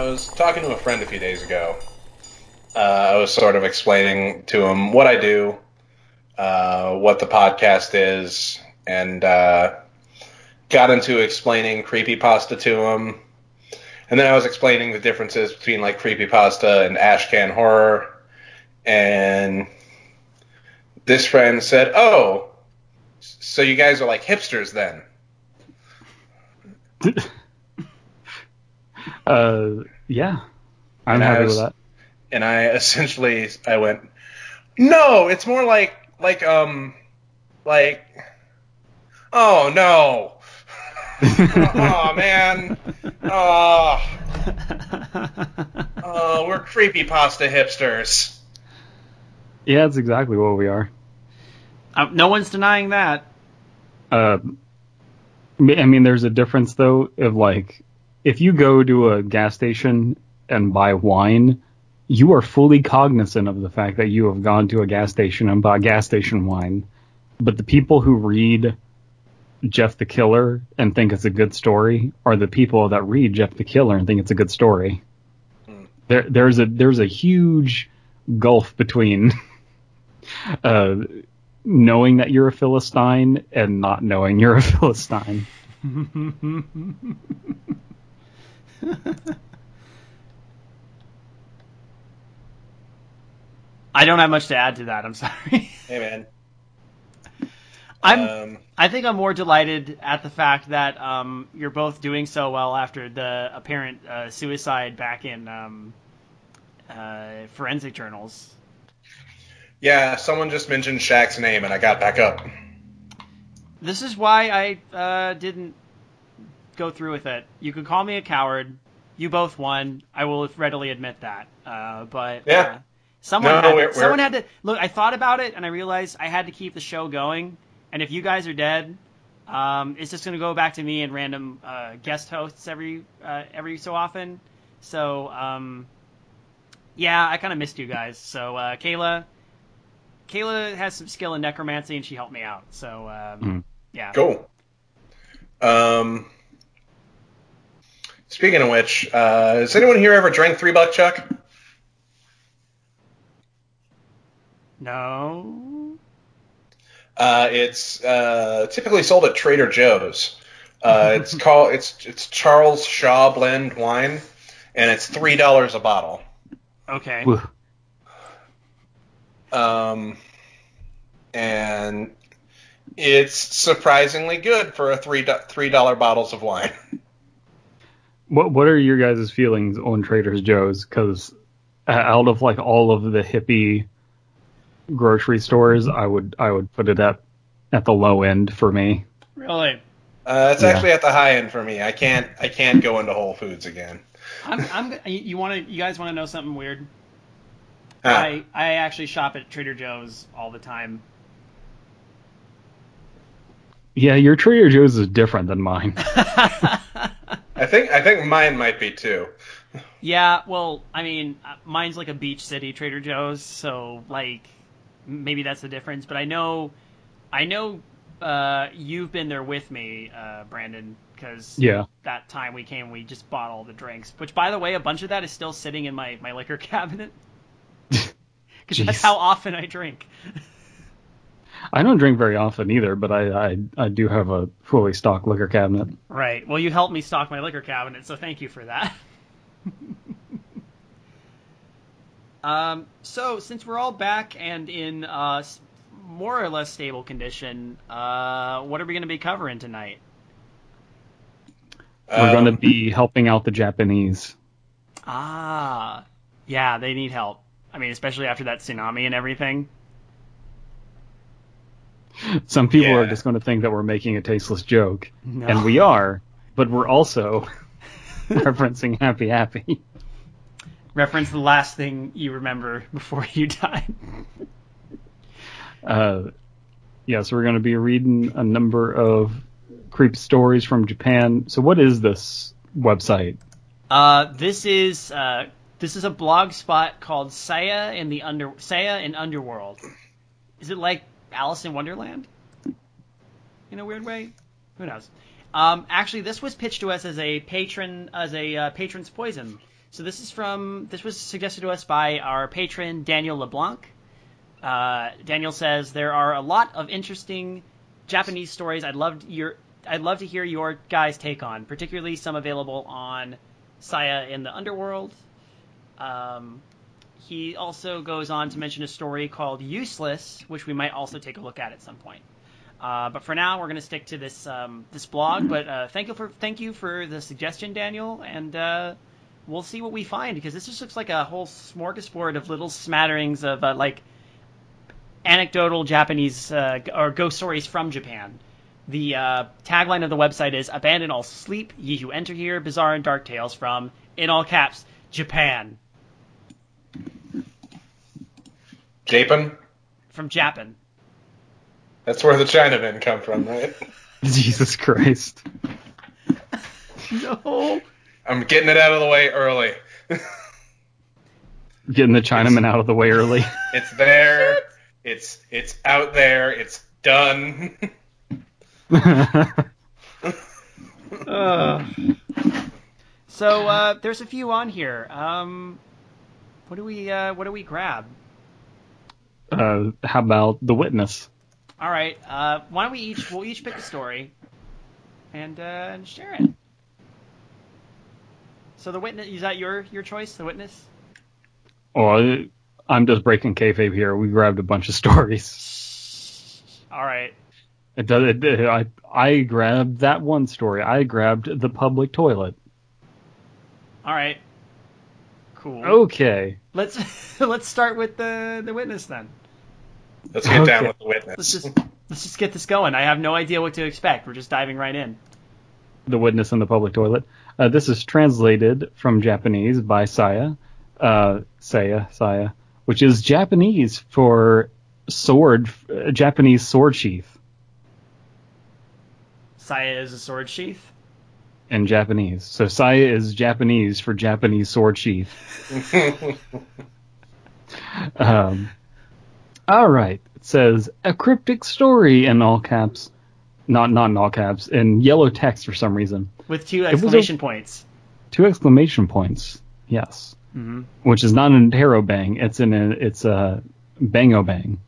I was talking to a friend a few days ago. Uh, I was sort of explaining to him what I do, uh, what the podcast is, and uh, got into explaining creepypasta to him. And then I was explaining the differences between like creepypasta and ashcan horror. And this friend said, "Oh, so you guys are like hipsters then?" uh, yeah, I'm And I happy was- with that. and I essentially I went, no, it's more like like um like oh no, oh man, oh oh we're creepy pasta hipsters. yeah, that's exactly what we are. Uh, no one's denying that. Uh, I mean, there's a difference though of like if you go to a gas station and buy wine, you are fully cognizant of the fact that you have gone to a gas station and bought gas station wine. But the people who read Jeff the Killer and think it's a good story are the people that read Jeff the Killer and think it's a good story. There, there's a there's a huge gulf between uh, knowing that you're a Philistine and not knowing you're a Philistine. I don't have much to add to that. I'm sorry. Hey man, I'm. um, I think I'm more delighted at the fact that um, you're both doing so well after the apparent uh, suicide back in um, uh, forensic journals. yeah, someone just mentioned Shaq's name and I got back up. This is why I uh, didn't go through with it. You could call me a coward. You both won. I will readily admit that. Uh, but Yeah. uh, someone No, had, we're- someone we're- had to look. I thought about it and I realized I had to keep the show going. And if you guys are dead, um, it's just going to go back to me and random uh, guest hosts every uh, every so often. So um, yeah, I kind of missed you guys. So uh, Kayla, Kayla has some skill in necromancy and she helped me out. So um, Mhm. yeah. Cool. Um, speaking of which, uh, has anyone here ever drank Three Buck Chuck? No. Uh, it's uh, typically sold at Trader Joe's. Uh, it's called it's it's Charles Shaw blend wine, and it's three dollars a bottle. Okay. Whew. Um, and it's surprisingly good for a three three dollar bottles of wine. What What are your guys' feelings on Trader Joe's? Because out of like all of the hippie grocery stores, I would I would put it at at the low end for me. Really? Uh, it's Yeah. actually at the high end for me. I can't I can't go into Whole Foods again. I'm. I'm. You, you want to? You guys want to know something weird? Huh. I I actually shop at Trader Joe's all the time. Yeah, your Trader Joe's is different than mine. I think I think mine might be too. yeah. Well, I mean, uh, mine's like a beach city Trader Joe's, so like maybe that's the difference. But I know, I know, uh, you've been there with me, uh, Brandon, because Yeah. that time we came, we just bought all the drinks. Which, by the way, a bunch of that is still sitting in my my liquor cabinet. Because that's how often I drink. I don't drink very often either, but I, I I do have a fully stocked liquor cabinet. Right. Well, you helped me stock my liquor cabinet, so thank you for that. um, so, since we're all back and in uh, more or less stable condition, uh, what are we going to be covering tonight? We're going to Um, be helping out the Japanese. Ah, yeah, they need help. I mean, especially after that tsunami and everything. Some people are just going to think that we're making a tasteless joke, No. and we are, but we're also referencing Happy Happy. Reference the last thing you remember before you died. Uh, yeah, so we're going to be reading a number of creep stories from Japan. So, what is this website? Uh, this is uh, this is a blog spot called Saya in the under Saya in Underworld. Is it like Alice in Wonderland? In a weird way, who knows? Um, actually, this was pitched to us as a patron as a uh, patron's poison. So this is from this was suggested to us by our patron Daniel LeBlanc. Uh, Daniel says there are a lot of interesting Japanese stories. I'd love your I'd love to hear your guys' take on, particularly some available on Saya in the Underworld. Um, he also goes on to mention a story called Useless, which we might also take a look at at some point. Uh, but for now, we're going to stick to this um, this blog. But uh, thank you for thank you for the suggestion, Daniel, and uh, we'll see what we find because this just looks like a whole smorgasbord of little smatterings of uh, like anecdotal Japanese uh, or ghost stories from Japan. The uh, tagline of the website is "Abandon all sleep, ye who enter here, bizarre and dark tales from, in all caps, Japan." Japan. From Japan. That's where the Chinamen come from, right? Jesus Christ. no. I'm getting it out of the way early. Getting the Chinaman out of the way early. It's there. It's it's out there. It's done. Uh. So uh, there's a few on here. Um, what do we uh, what do we grab? Uh, how about the witness? All right. Uh, why don't we each we'll each pick a story and uh, and share it. So the witness is that your your choice? The witness. Oh, I'm just breaking kayfabe here. We grabbed a bunch of stories. All right. It does. It, it- I I grabbed that one story. I grabbed the public toilet. All right. Cool. Okay. Let's let's start with the the witness then. Let's get down with the witness. Let's just let's just get this going. I have no idea what to expect. We're just diving right in. The witness in the public toilet. Uh, this is translated from Japanese by Saya, uh, Saya, Saya, which is Japanese for sword, uh, Japanese sword sheath Saya is a sword sheath. in Japanese. So Saya is Japanese for Japanese sword sheath. Um, all right. It says a cryptic story in all caps, not not in all caps, in yellow text for some reason. With two was a- exclamation points. Two exclamation points. Yes. Mm-hmm. Which is not an interrobang. It's an it's a bango bang.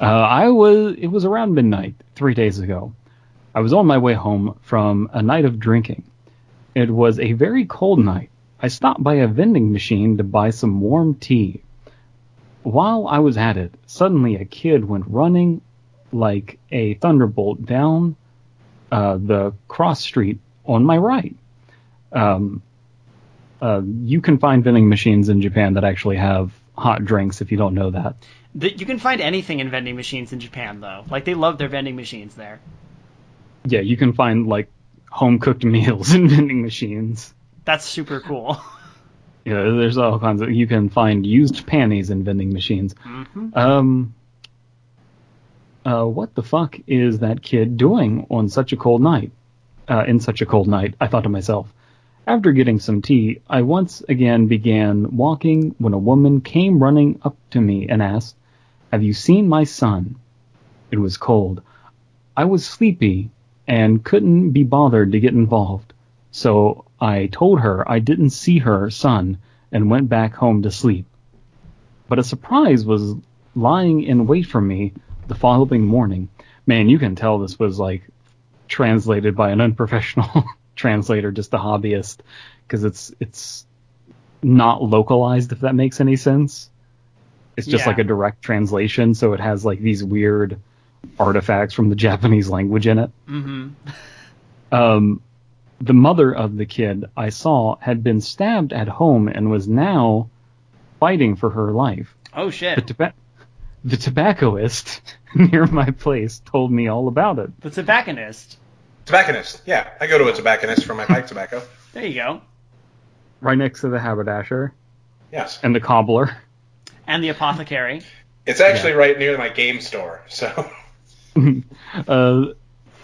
Uh, I was it was around midnight three days ago. I was on my way home from a night of drinking. It was a very cold night. I stopped by a vending machine to buy some warm tea. While I was at it, suddenly a kid went running like a thunderbolt down uh, the cross street on my right. Um, uh, you can find vending machines in Japan that actually have hot drinks if you don't know that. You can find anything in vending machines in Japan, though. Like they love their vending machines there. Yeah, you can find like home cooked meals in vending machines. That's super cool. Yeah, there's all kinds of. You can find used panties in vending machines. hmm Um, uh, what the fuck is that kid doing on such a cold night? Uh, in such a cold night, I thought to myself. After getting some tea, I once again began walking when a woman came running up to me and asked, Have you seen my son? It was cold. I was sleepy and couldn't be bothered to get involved. So I told her I didn't see her son and went back home to sleep. But a surprise was lying in wait for me the following morning. Man, you can tell this was like translated by an unprofessional translator, just a hobbyist, because it's it's not localized. If that makes any sense, it's just Yeah. like a direct translation, so it has like these weird artifacts from the Japanese language in it. hmm Um, the mother of the kid I saw had been stabbed at home and was now fighting for her life. Oh shit! The, shit. toba- the tobaccoist near my place told me all about it. The tobacconist. Tobacconist. Yeah, I go to a tobacconist for my pipe tobacco. There you go. Right next to the haberdasher Yes. and the cobbler. And the apothecary. It's actually right near my game store. So uh,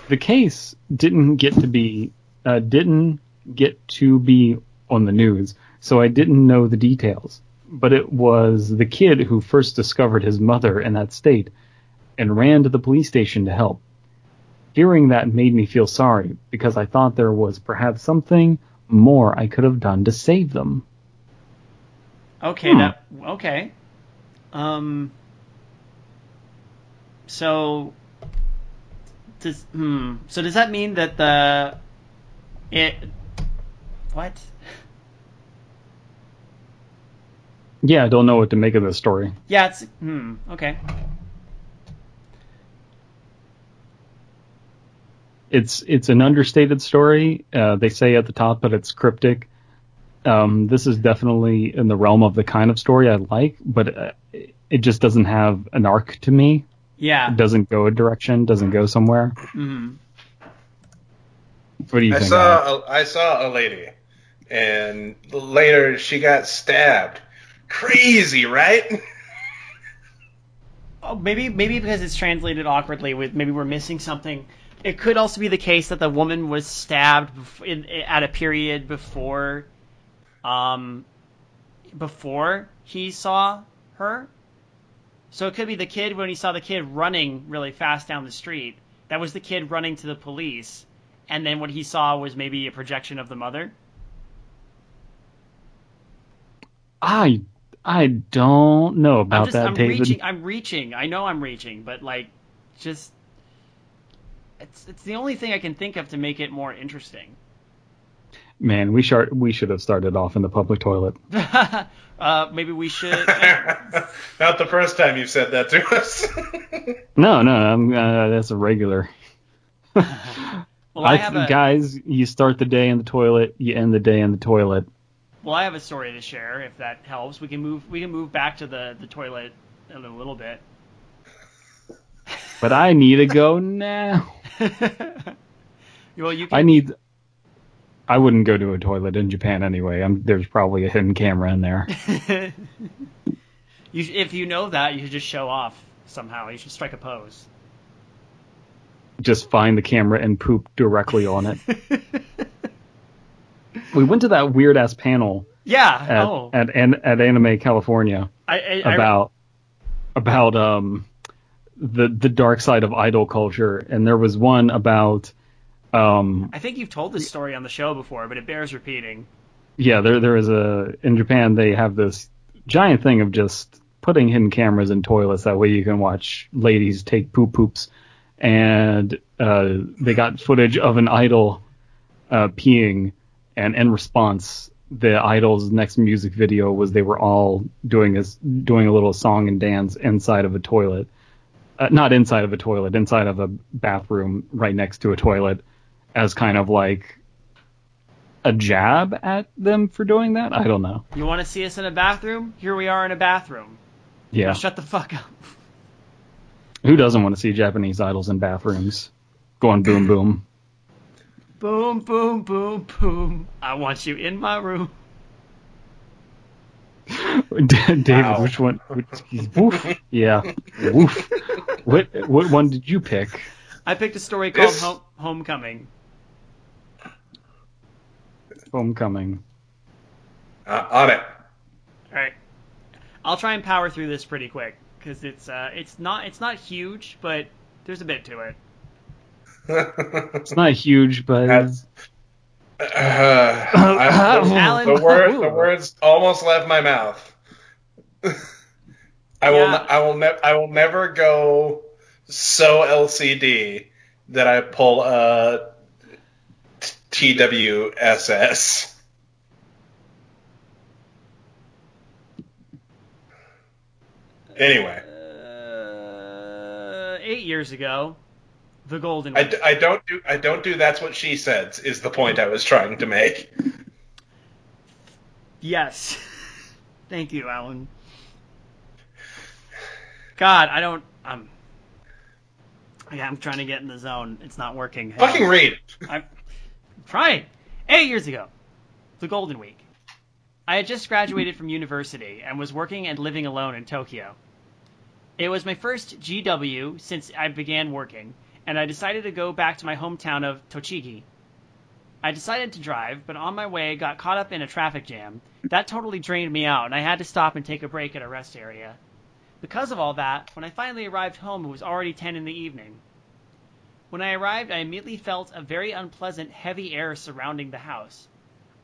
the case didn't get to be uh, didn't get to be on the news, so I didn't know the details. But it was the kid who first discovered his mother in that state and ran to the police station to help. Hearing that made me feel sorry because I thought there was perhaps something more I could have done to save them. Okay, Hmm. that okay. Um. So. Does hmm. So does that mean that the it what? Yeah, I don't know what to make of this story. Yeah, it's hmm. Okay. It's it's an understated story. Uh, they say at the top, but it's cryptic. Um, this is definitely in the realm of the kind of story I like, but uh, it just doesn't have an arc to me. Yeah. It doesn't go a direction, doesn't go somewhere. hmm What do you I think? Alex? saw a, I saw a lady, and later she got stabbed. Crazy, right? Oh, maybe maybe because it's translated awkwardly. With maybe we're missing something. It could also be the case that the woman was stabbed bef- in, at a period before, um, before he saw her. So it could be the kid when he saw the kid running really fast down the street. That was the kid running to the police, and then what he saw was maybe a projection of the mother. I I don't know about I'm just that, I'm David. reaching I'm reaching. I know I'm reaching, but like just it's it's the only thing I can think of to make it more interesting. Man, we should we should have started off in the public toilet. uh, maybe we should. Not the first time you've said that to us. No, no, I'm, uh, that's a regular. Well, I, I, have a guys, you start the day in the toilet, you end the day in the toilet. well, I have a story to share. If that helps, we can move we can move back to the the toilet in a little bit. But I need to go now. well, you can. I need. I wouldn't go to a toilet in Japan anyway. I'm, there's probably a hidden camera in there. you if you know that, you should just show off somehow. You should strike a pose. Just find the camera and poop directly on it. we went to that weird ass panel yeah. at, oh. at at at Anime California I, I, I- about about um the the dark side of idol culture, and there was one about um I think you've told this story on the show before, but it bears repeating. yeah there there is a in Japan they have this giant thing of just putting hidden cameras in toilets that way you can watch ladies take poop poops and uh, they got footage of an idol uh, peeing and in response the idol's next music video was they were all doing this doing a little song and dance inside of a toilet uh, not inside of a toilet inside of a bathroom right next to a toilet as kind of like a jab at them for doing that i don't know You want to see us in a bathroom? Here we are in a bathroom. yeah Now shut the fuck up. Who doesn't want to see japanese idols in bathrooms going boom boom Boom, boom, boom, boom. I want you in my room. David, Wow. which one? Which, woof. Yeah. Woof. What what one did you pick? I picked a story called This- Home- Homecoming. Homecoming. uh, on it. All right, I'll try and power through this pretty quick because it's uh, it's not it's not huge, but there's a bit to it. It's not huge, but That's- Uh, I- the- Alan- the, word, the words almost left my mouth. I will. Yeah. n- I will. Ne- I will never go so LCD that I pull a t- TWSS. Anyway, Uh, eight years ago, the Golden. I, d- I don't do. I don't do. That's what she said. Is the point I was trying to make. Yes. Thank you, Alan. God, I don't. I'm. Yeah, I'm trying to get in the zone. It's not working. Fucking read. I'm trying. Eight years ago, the Golden Week. I had just graduated from university and was working and living alone in Tokyo. It was my first GW since I began working, and I decided to go back to my hometown of Tochigi. I decided to drive, but on my way got caught up in a traffic jam. That totally drained me out, and I had to stop and take a break at a rest area. Because of all that, when I finally arrived home, it was already 10 in the evening. When I arrived, I immediately felt a very unpleasant, heavy air surrounding the house.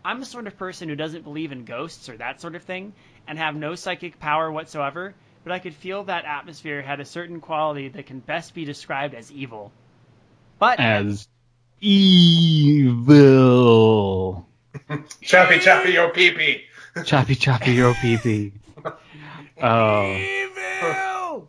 I'm the sort of person who doesn't believe in ghosts or that sort of thing, and have no psychic power whatsoever, but I could feel that atmosphere had a certain quality that can best be described as evil. But As evil. Choppy, choppy, your pee pee. Choppy choppy your pee pee. Oh. evil.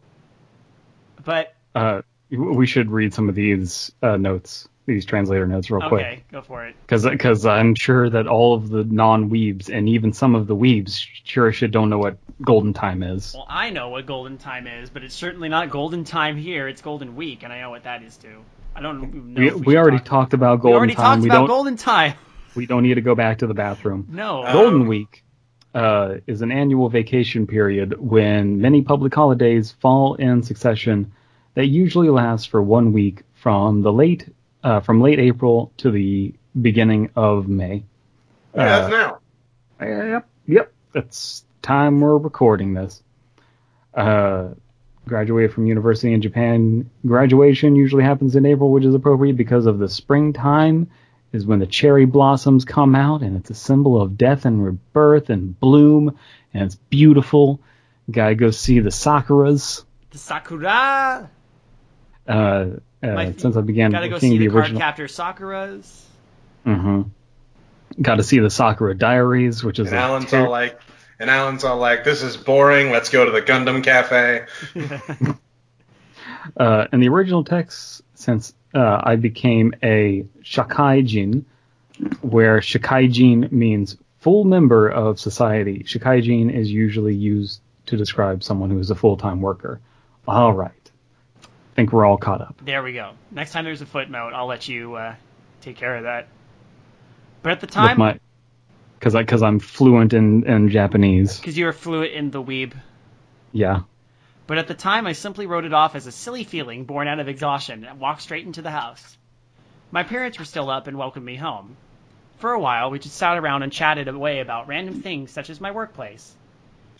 But Uh, we should read some of these uh, notes, these translator notes, real quick. okay, go for it. because I'm sure that all of the non-weebs and even some of the weebs sure as shit don't know what golden time is. Well, I know what golden time is, but it's certainly not golden time here. It's golden week, and I know what that is too. I don't know. We, if we should already talk- talked about We golden already time. talked we about don't golden time. we don't need to go back to the bathroom. No. Uh, Golden Um, Week uh, is an annual vacation period when many public holidays fall in succession that usually lasts for one week from the late uh, from late April to the beginning of May. Yeah, Uh, that's now. Yep, yep. It's time we're recording this. Uh, graduated from university in Japan. Graduation usually happens in April, which is appropriate because of the springtime is when the cherry blossoms come out, and it's a symbol of death and rebirth and bloom, and it's beautiful. Gotta go see the sakuras. The Sakura. Uh, uh, My- since I began Gotta go see the, the card original. captor Sakuras. hmm Got to see the Sakura Diaries, which is And a Alan's ter- all like, and Alan's all like, this is boring. Let's go to the Gundam Cafe. Uh, in the original text, since uh, I became a shakaijin, where shakaijin means full member of society, shakaijin is usually used to describe someone who is a full-time worker. All right. I think we're all caught up. There we go. Next time there's a footnote, I'll let you uh, take care of that. But at the time, because I because I'm fluent in in Japanese. because you were fluent in the weeb. Yeah. But at the time, I simply wrote it off as a silly feeling born out of exhaustion and walked straight into the house. My parents were still up and welcomed me home. For a while, we just sat around and chatted away about random things such as my workplace.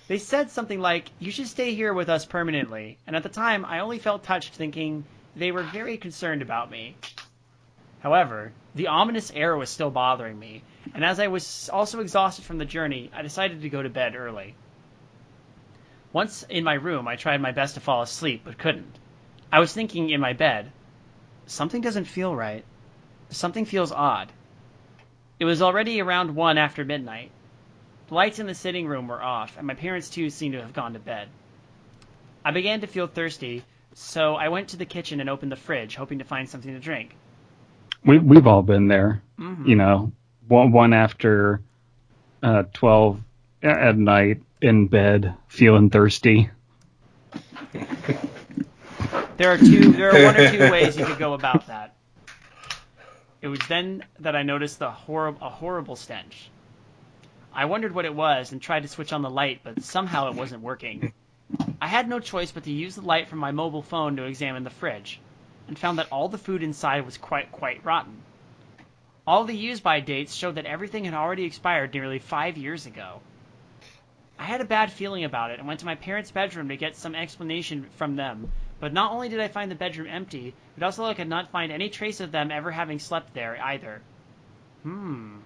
They said something like, You should stay here with us permanently, and at the time, I only felt touched thinking they were very concerned about me. However, the ominous air was still bothering me, and as I was also exhausted from the journey, I decided to go to bed early. Once in my room, I tried my best to fall asleep, but couldn't. I was thinking in my bed, something doesn't feel right. Something feels odd. It was already around 1 after midnight. The lights in the sitting room were off, and my parents too seemed to have gone to bed. I began to feel thirsty, so I went to the kitchen and opened the fridge, hoping to find something to drink. We we've all been there. Mhm. You know, one one after uh, twelve at night in bed, feeling thirsty. There are two. There are one or two ways you could go about that. It was then that I noticed the horrible, a horrible stench. I wondered what it was and tried to switch on the light, but somehow it wasn't working. I had no choice but to use the light from my mobile phone to examine the fridge, and found that all the food inside was quite quite rotten. All the use-by dates showed that everything had already expired nearly five years ago. I had a bad feeling about it and went to my parents' bedroom to get some explanation from them. But not only did I find the bedroom empty, but also I could not find any trace of them ever having slept there either. Hmm.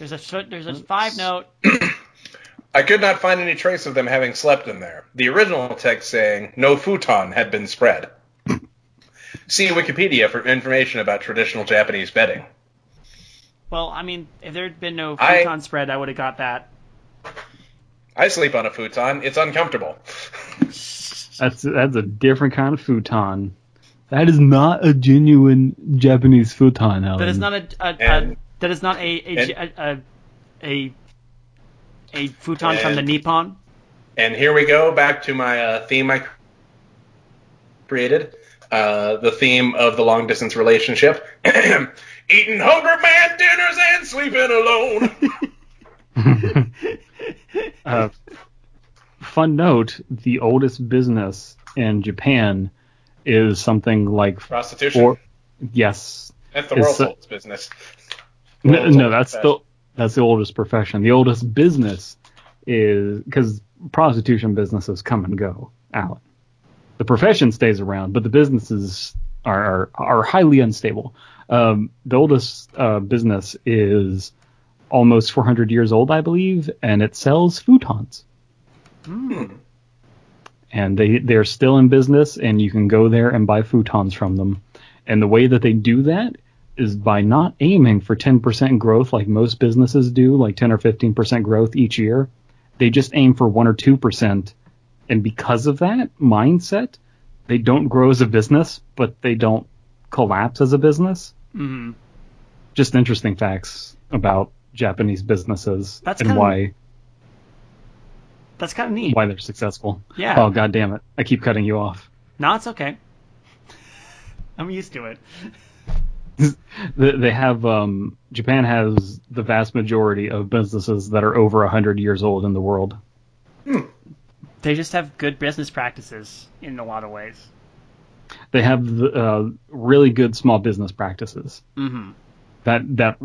There's a there's a hmm. five note. I could not find any trace of them having slept in there. The original text saying no futon had been spread. See Wikipedia for information about traditional Japanese bedding. Well, I mean, if there had been no I- futon spread, I would have got that. I sleep on a futon. It's uncomfortable. That's that's a different kind of futon. That is not a genuine Japanese futon, Alan. That is not a, a, a And- that is not a a and- a, a, a, a futon from the Nippon. And here we go back to my uh, theme I created. Uh, the theme of the long distance relationship. Eating hungry man dinners and sleeping alone. uh, fun note: the oldest business in Japan is something like Prostitution. four. Yes, That's the world's oldest business. No, no, that's the that's the oldest profession. The oldest business is because prostitution businesses come and go, Alan. The profession stays around, but the businesses are are, are highly unstable. Um, the oldest uh, business is almost 400 years old, I believe, and it sells futons. Hmm. And they they're still in business, and you can go there and buy futons from them. And the way that they do that is by not aiming for 10% growth like most businesses do, like 10 or 15% growth each year. They just aim for 1 or 2%. And because of that mindset, they don't grow as a business, but they don't collapse as a business. hmm Just interesting facts about Japanese businesses That's and why That's kind of neat. why they're successful. Yeah. Oh god damn it. I keep cutting you off. No, it's okay. I'm used to it. They they have um, Japan has the vast majority of businesses that are over hundred years old in the world. They just have good business practices in a lot of ways. They have uh, really good small business practices. Mm-hmm. That that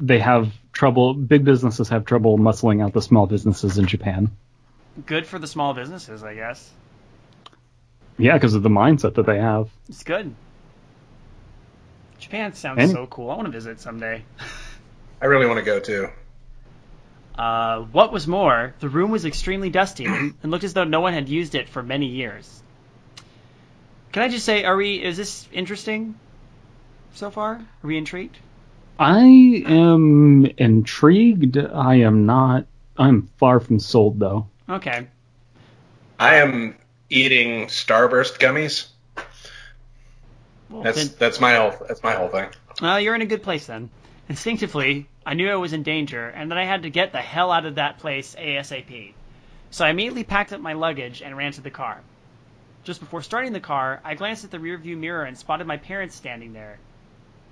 they have trouble. Big businesses have trouble muscling out the small businesses in Japan. Good for the small businesses, I guess. Yeah, because of the mindset that they have. It's good. Japan sounds And- so cool. I want to visit someday. I really want to go too. Uh, what was more, the room was extremely dusty and looked as though no one had used it for many years. Can I just say, are we? Is this interesting so far? Are we intrigued? I am intrigued. I am not. I'm far from sold though. Okay. I am eating Starburst gummies. Well, That's then- that's my whole that's my whole thing. Well, you're in a good place then. Instinctively, I knew I was in danger and that I had to get the hell out of that place ASAP. So I immediately packed up my luggage and ran to the car. Just before starting the car, I glanced at the rearview mirror and spotted my parents standing there.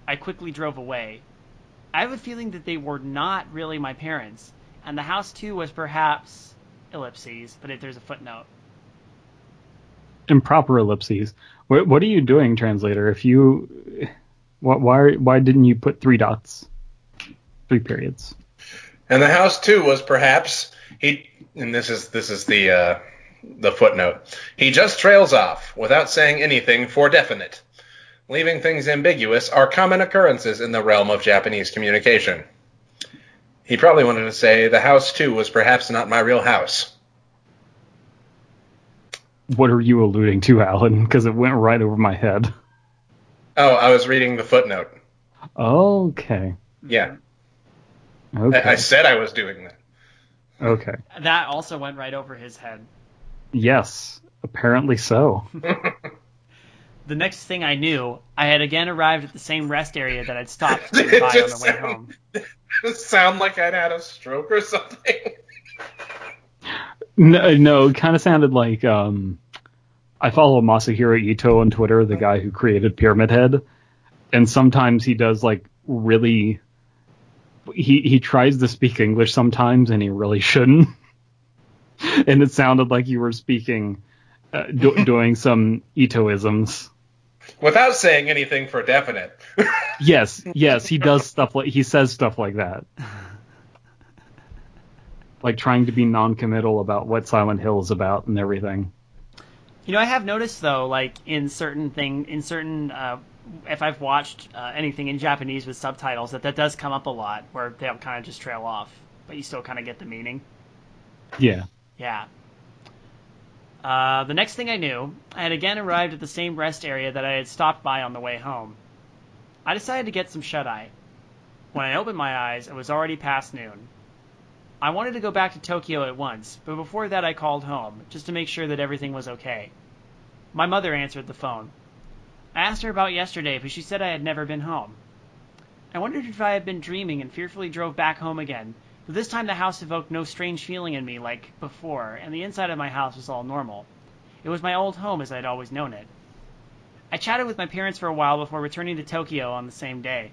I quickly drove away. I have a feeling that they were not really my parents, and the house too was perhaps ellipses, but if there's a footnote. Improper ellipses. What, what are you doing, translator? If you, what, why, why didn't you put three dots, three periods? And the house too was perhaps he. And this is this is the uh, the footnote. He just trails off without saying anything for definite. Leaving things ambiguous are common occurrences in the realm of Japanese communication. He probably wanted to say the house too was perhaps not my real house. What are you alluding to, Alan? Because it went right over my head. Oh, I was reading the footnote. Okay. Yeah, Okay. I, I said I was doing that. okay. That also went right over his head. Yes. Apparently so. The next thing I knew, I had again arrived at the same rest area that I'd stopped Did to buy on the way sound- home. Does it sound like I'd had a stroke or something? No, no, it kind of sounded like um, I follow Masahiro Ito on Twitter, the guy who created Pyramid Head, and sometimes he does like really. He he tries to speak English sometimes, and he really shouldn't. and it sounded like you were speaking, uh, do, doing some Itoisms. Without saying anything for definite. Yes, yes, he does stuff like he says stuff like that. Like trying to be non-committal about what Silent Hill is about and everything. You know, I have noticed though, like in certain thing, in certain, uh, if I've watched uh, anything in Japanese with subtitles, that that does come up a lot, where they'll kind of just trail off, but you still kind of get the meaning. Yeah. Yeah. Uh, the next thing I knew, I had again arrived at the same rest area that I had stopped by on the way home. I decided to get some shut eye. When I opened my eyes, it was already past noon. I wanted to go back to Tokyo at once, but before that I called home, just to make sure that everything was okay. My mother answered the phone. I asked her about yesterday, but she said I had never been home. I wondered if I had been dreaming and fearfully drove back home again, but this time the house evoked no strange feeling in me like before, and the inside of my house was all normal. It was my old home as I'd always known it. I chatted with my parents for a while before returning to Tokyo on the same day.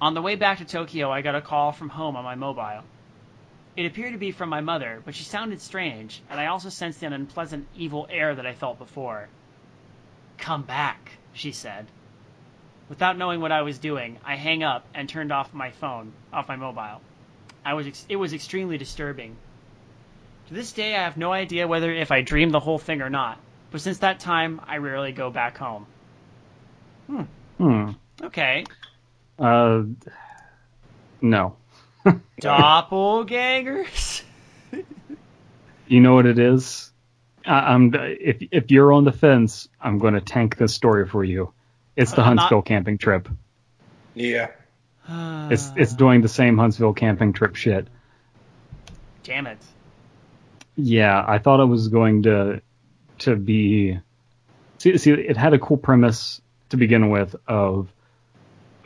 On the way back to Tokyo, I got a call from home on my mobile. It appeared to be from my mother, but she sounded strange, and I also sensed an unpleasant, evil air that I felt before. Come back, she said. Without knowing what I was doing, I hang up and turned off my phone, off my mobile. I was ex- it was extremely disturbing. To this day, I have no idea whether if I dreamed the whole thing or not, but since that time, I rarely go back home. Hmm. Okay. Uh, No. Doppelgangers. You know what it is? I, I'm if if you're on the fence, I'm going to tank this story for you. It's the I'm not- Huntsville camping trip. Yeah. It's it's doing the same Huntsville camping trip shit. Damn it. Yeah, I thought it was going to to be see, see it had a cool premise to begin with of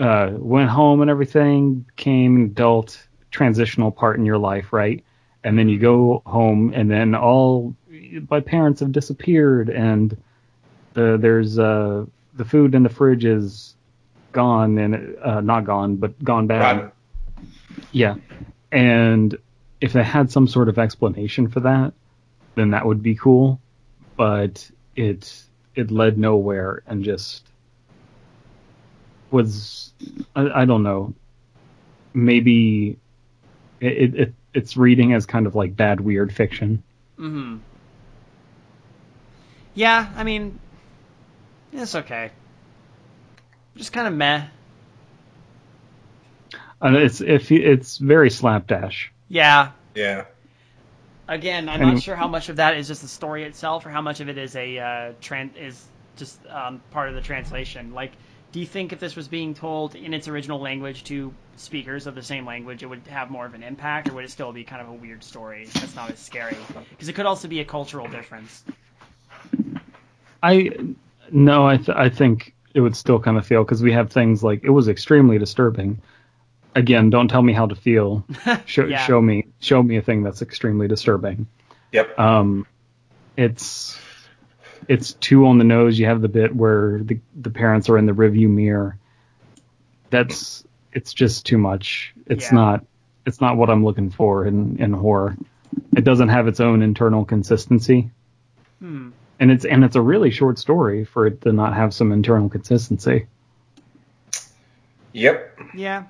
uh went home and everything became an adult transitional part in your life, right? And then you go home and then all my parents have disappeared and the there's uh the food in the fridge is gone and uh not gone but gone bad. Rotten. Yeah. And if they had some sort of explanation for that, then that would be cool. But it it led nowhere and just was I, I don't know. Maybe it, it it's reading as kind of like bad weird fiction. hmm Yeah, I mean, it's okay. Just kind of meh. And it's if it's very slapdash. Yeah. Yeah. Again, I'm And- not sure how much of that is just the story itself, or how much of it is a uh, tran- is just um, part of the translation. Like, do you think if this was being told in its original language to speakers of the same language, it would have more of an impact, or would it still be kind of a weird story that's not as scary? Because it could also be a cultural difference. I no, I th- I think it would still kind of feel because we have things like it was extremely disturbing. Again, don't tell me how to feel. Show Yeah. show me show me a thing that's extremely disturbing. Yep. Um, it's it's too on the nose. You have the bit where the the parents are in the review mirror. That's it's just too much. It's Yeah. not it's not what I'm looking for in in horror. It doesn't have its own internal consistency Hmm. and it's and it's a really short story for it to not have some internal consistency. Yep. Yeah.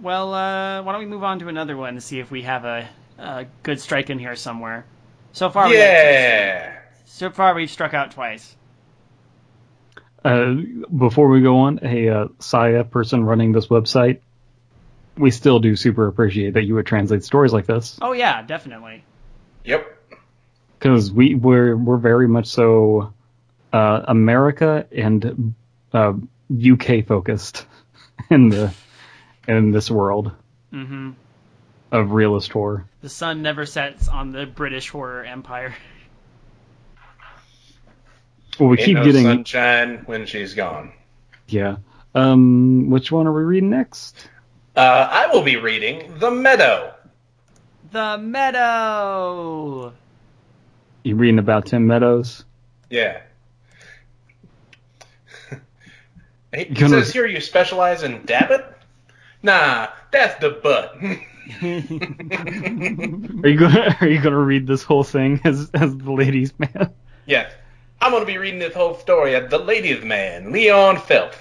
Well, uh, why don't we move on to another one to see if we have a, a good strike in here somewhere. So far, we Yeah. So far we've struck out twice. Uh, before we go on, a uh, Saya person running this website, we still do super appreciate that you would translate stories like this Oh yeah, definitely. Yep. because we we're we're very much so uh, America and uh, UK focused in the in this world hmm of realist horror. The sun never sets on the British horror empire. Well, we Ain't keep no getting sunshine when she's gone. yeah. Um, which one are we reading next? Uh, I will be reading The Meadow. The meadow. You reading about Tim Meadows? Yeah. Hey, It Gonna- says here you specialize in dabbit? Nah, that's the butt. Are you gonna Are you gonna read this whole thing as as the ladies' man? yes. I'm going to be reading this whole story of the ladies' man, Leon Phelps.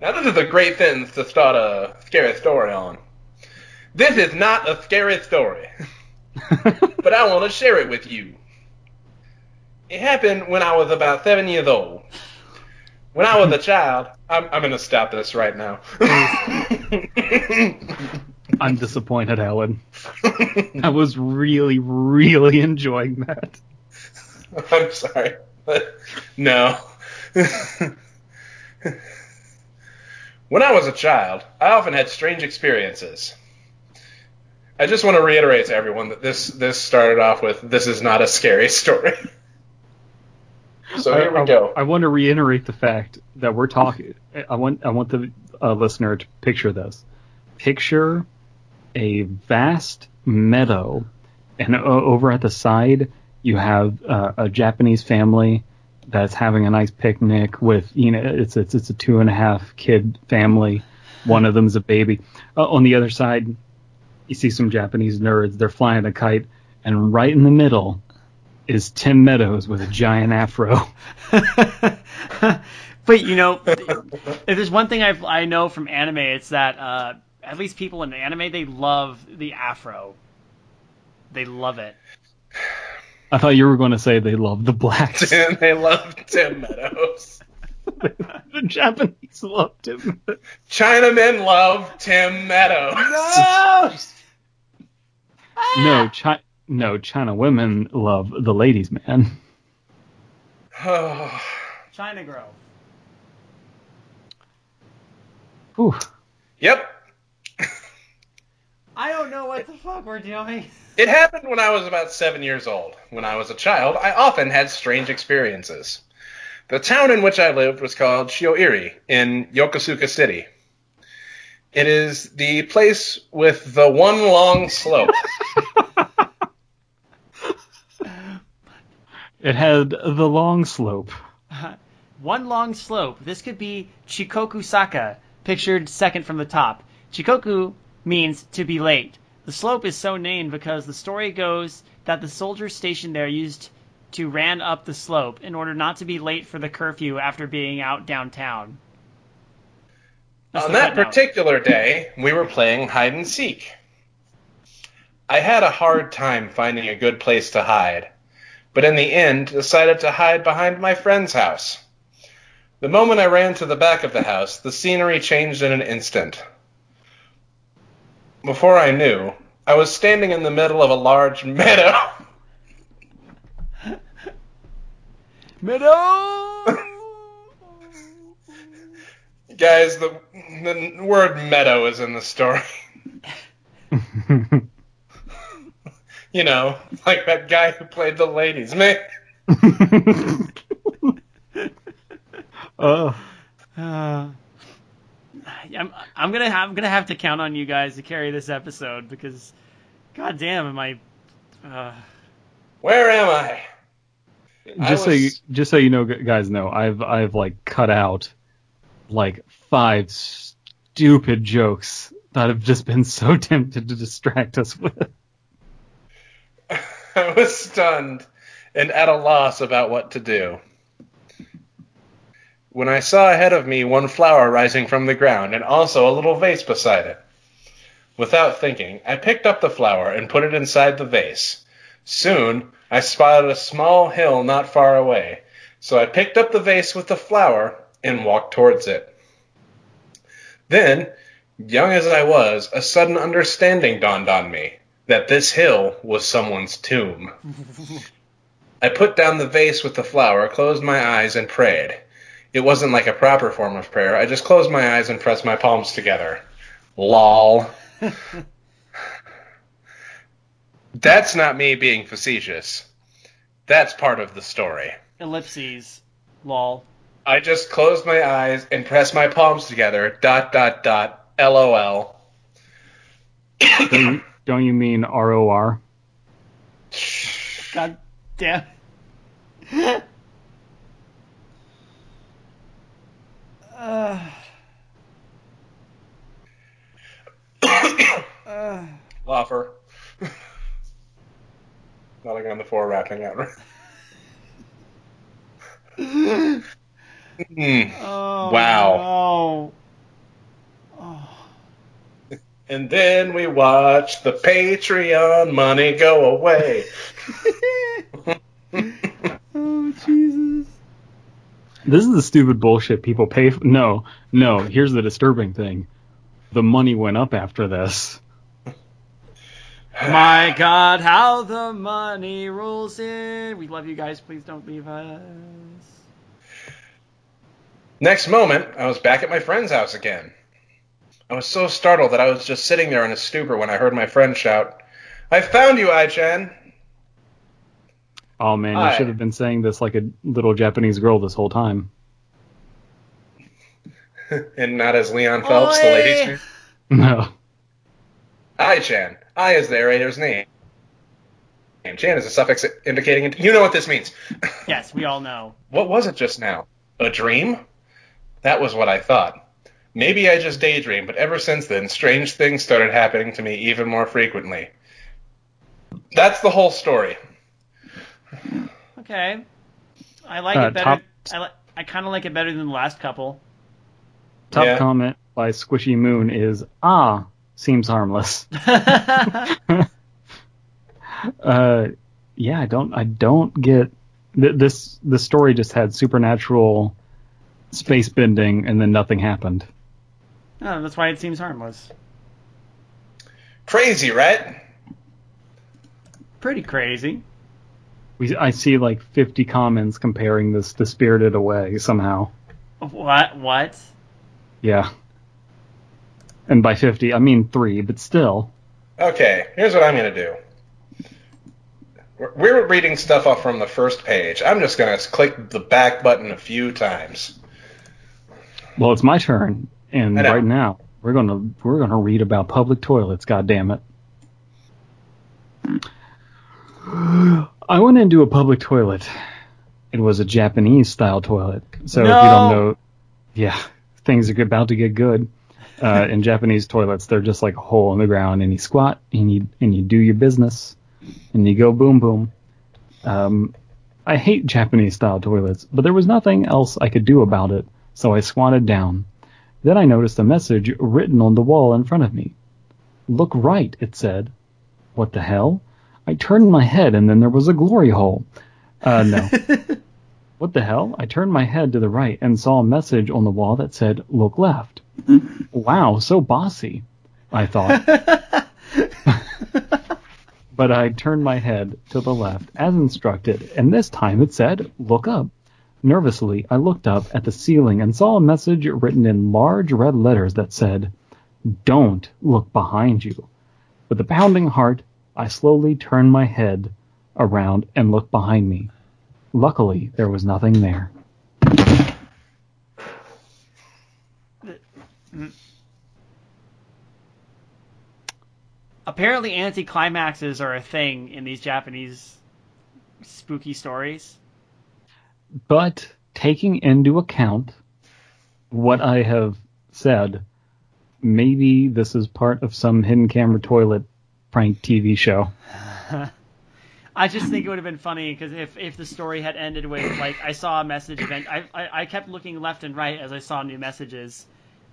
Now, this is a great sentence to start a scary story on. This is not a scary story, but I want to share it with you. It happened when I was about seven years old. When I was a child, I'm, I'm going to stop this right now. I'm disappointed, Alan. I was really, really enjoying that. I'm sorry, but no. when I was a child, I often had strange experiences. I just want to reiterate to everyone that this this started off with this is not a scary story. so here I, we go. I, I want to reiterate the fact that we're talking. I want I want the uh, listener to picture this. Picture a vast meadow, and over at the side you have uh, a Japanese family that's having a nice picnic with you know it's it's it's a two and a half kid family. One of them's a baby. Uh, on the other side, you see some Japanese nerds. They're flying a kite, and right in the middle is Tim Meadows with a giant afro. but you know, if there's one thing I've, I know from anime, it's that uh, at least people in anime they love the afro. They love it. I thought you were going to say they love the blacks. they love Tim Meadows. the Japanese love Tim. Chinamen love Tim Meadows. No! Ah! No, Chi- no, China women love the ladies' man. China Grove. Whew. yep. I don't know what the fuck we're doing. It happened when I was about seven years old. When I was a child, I often had strange experiences. The town in which I lived was called Shioiri in Yokosuka City. It is the place with the one long slope. It had the long slope. One long slope. This could be Chikoku Saka, pictured second from the top. Chikoku means to be late. The slope is so named because the story goes that the soldiers stationed there used to ran up the slope in order not to be late for the curfew after being out downtown. That's On that particular day, we were playing hide and seek. I had a hard time finding a good place to hide, but in the end decided to hide behind my friend's house. The moment I ran to the back of the house, the scenery changed in an instant. Before I knew, I was standing in the middle of a large meadow. Meadow! Guys, the, the word meadow is in the story. You know, like that guy who played the ladies, man. oh, Uh, I'm, I'm gonna have, I'm gonna have to count on you guys to carry this episode because, god damn, am I? Uh, Where am I? I just so you, just so you know, guys know, I've I've like cut out like five stupid jokes that have just been so tempted to distract us with. I was stunned and at a loss about what to do. When I saw ahead of me one flower rising from the ground and also a little vase beside it. Without thinking, I picked up the flower and put it inside the vase. Soon, I spotted a small hill not far away, so I picked up the vase with the flower and walked towards it. Then, young as I was, a sudden understanding dawned on me that this hill was someone's tomb. I put down the vase with the flower, closed my eyes, and prayed. It wasn't like a proper form of prayer. I just closed my eyes and pressed my palms together. Lol. That's not me being facetious. That's part of the story. ellipses, lol. I just closed my eyes and pressed my palms together. Dot dot dot. LOL. Don't you, don't you mean R O R? God damn. uh, uh, Loffer. Nothing on the floor wrapping out. Hmm. oh, Wow. no. Oh. And then we watch the Patreon money go away. oh, Jesus. This is the stupid bullshit people pay. For. No, no. Here's the disturbing thing: the money went up after this. My God, how the money rolls in. We love you guys. Please don't leave us. Next moment, I was back at my friend's house again. I was so startled that I was just sitting there in a stupor when I heard my friend shout, I found you, Ai-chan! Oh man, you Hi. should have been saying this like a little Japanese girl this whole time. and not as Leon Phelps, the Oi! ladies. No. I Chan. I is the narrator's name. And Chan is a suffix indicating... You know what this means. Yes, we all know. What was it just now? A dream? That was what I thought. Maybe I just daydreamed, but ever since then, strange things started happening to me even more frequently. That's the whole story. Okay. I like Uh, it better. top- I, li- I kind of like it better than the last couple. Top Yeah. comment by Squishy Moon is ah seems harmless. uh, yeah, I don't I don't get th- this. The story just had supernatural space bending, and then nothing happened. Oh, that's why it seems harmless. Crazy, right? Pretty crazy. We I see like 50 comments comparing this to Spirited Away somehow. What? What? Yeah. And by 50, I mean three, but still. Okay, here's what I'm going to do. We're- We're reading stuff off from the first page. I'm just going to click the back button a few times. Well, it's my turn, and right now we're gonna we're gonna read about public toilets. God damn it! I went into a public toilet. It was a Japanese style toilet. So if you don't know, yeah, things are about to get good. Uh, in Japanese toilets, they're just like a hole in the ground, and you squat and you and you do your business, and you go boom boom. Um, I hate Japanese style toilets, but there was nothing else I could do about it, so I squatted down. Then I noticed a message written on the wall in front of me. Look right, it said. What the hell? I turned my head and then there was a glory hole. Uh, no. what the hell? I turned my head to the right and saw a message on the wall that said, look left. wow, so bossy, I thought. but I turned my head to the left as instructed, and this time it said, look up. Nervously, I looked up at the ceiling and saw a message written in large red letters that said, Don't look behind you. With a pounding heart, I slowly turn my head around and look behind me. Luckily, there was nothing there. Apparently, anticlimaxes are a thing in these Japanese spooky stories. But taking into account what I have said, maybe this is part of some hidden camera toilet prank TV show. I just think it would have been funny because if, if the story had ended with like I saw a message event, I, I I kept looking left and right as I saw new messages.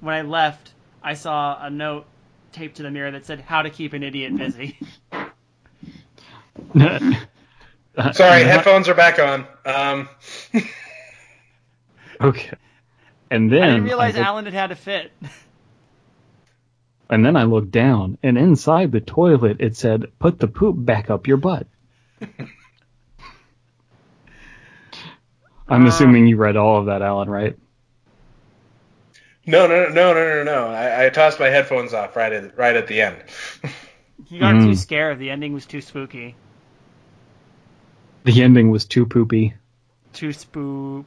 When I left, I saw a note taped to the mirror that said "How to keep an idiot busy." Sorry, headphones are back on. Um, Okay. And then I didn't realize I looked- Alan had had a fit. And then I looked down, and inside the toilet it said, "Put the poop back up your butt." I'm Uh, assuming you read all of that, Alan, right? no, no, no, no, no, no. I, I tossed my headphones off right at right at the end. You got too Mm. scared. The ending was too spooky. The ending was too poopy. Too spoop.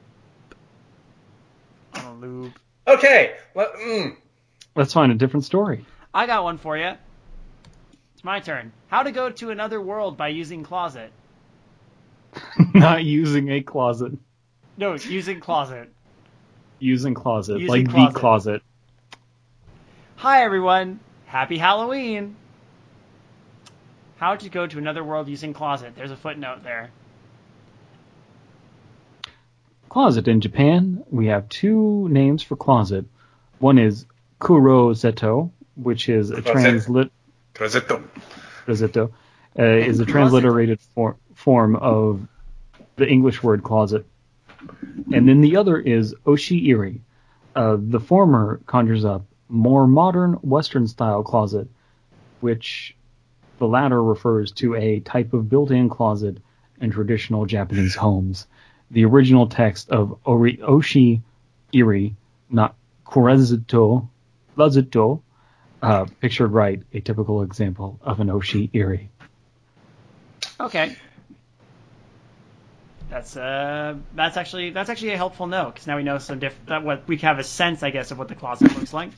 On a loop. okay, let, mm, Let's find a different story. I got one for you. It's my turn. How to go to another world by using closet. Not using a closet. No, using closet. Using closet, Using like closet. the closet. Hi everyone. Happy Halloween. How to go to another world using closet. There's a footnote there. Closet in Japan, we have two names for closet. One is kurozeto, which is a translit was it the Rosetto, uh, is a transliterated for, form of the English word closet. And then the other is oshiiri. Uh, the former conjures up more modern Western style closet, which the latter refers to a type of built-in closet in traditional Japanese homes. The original text of ori, oshi-iri, not kurezuto, lazuto, uh, pictured right, a typical example of an oshi-iri. Okay. That's uh, that's actually that's actually a helpful note because now we know some diff- that what we have a sense, I guess, of what the closet looks like.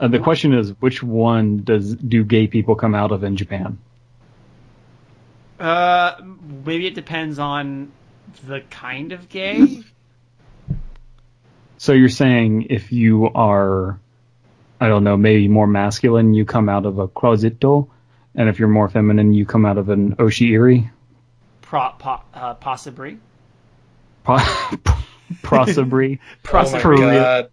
Uh, the question is, which one does do gay people come out of in Japan? Uh, maybe it depends on the kind of gay. So you're saying if you are, I don't know, maybe more masculine, you come out of a closeto, and if you're more feminine, you come out of an oshi-iri? Pro, po, uh, possibly. Po- Prosabri? oh my god.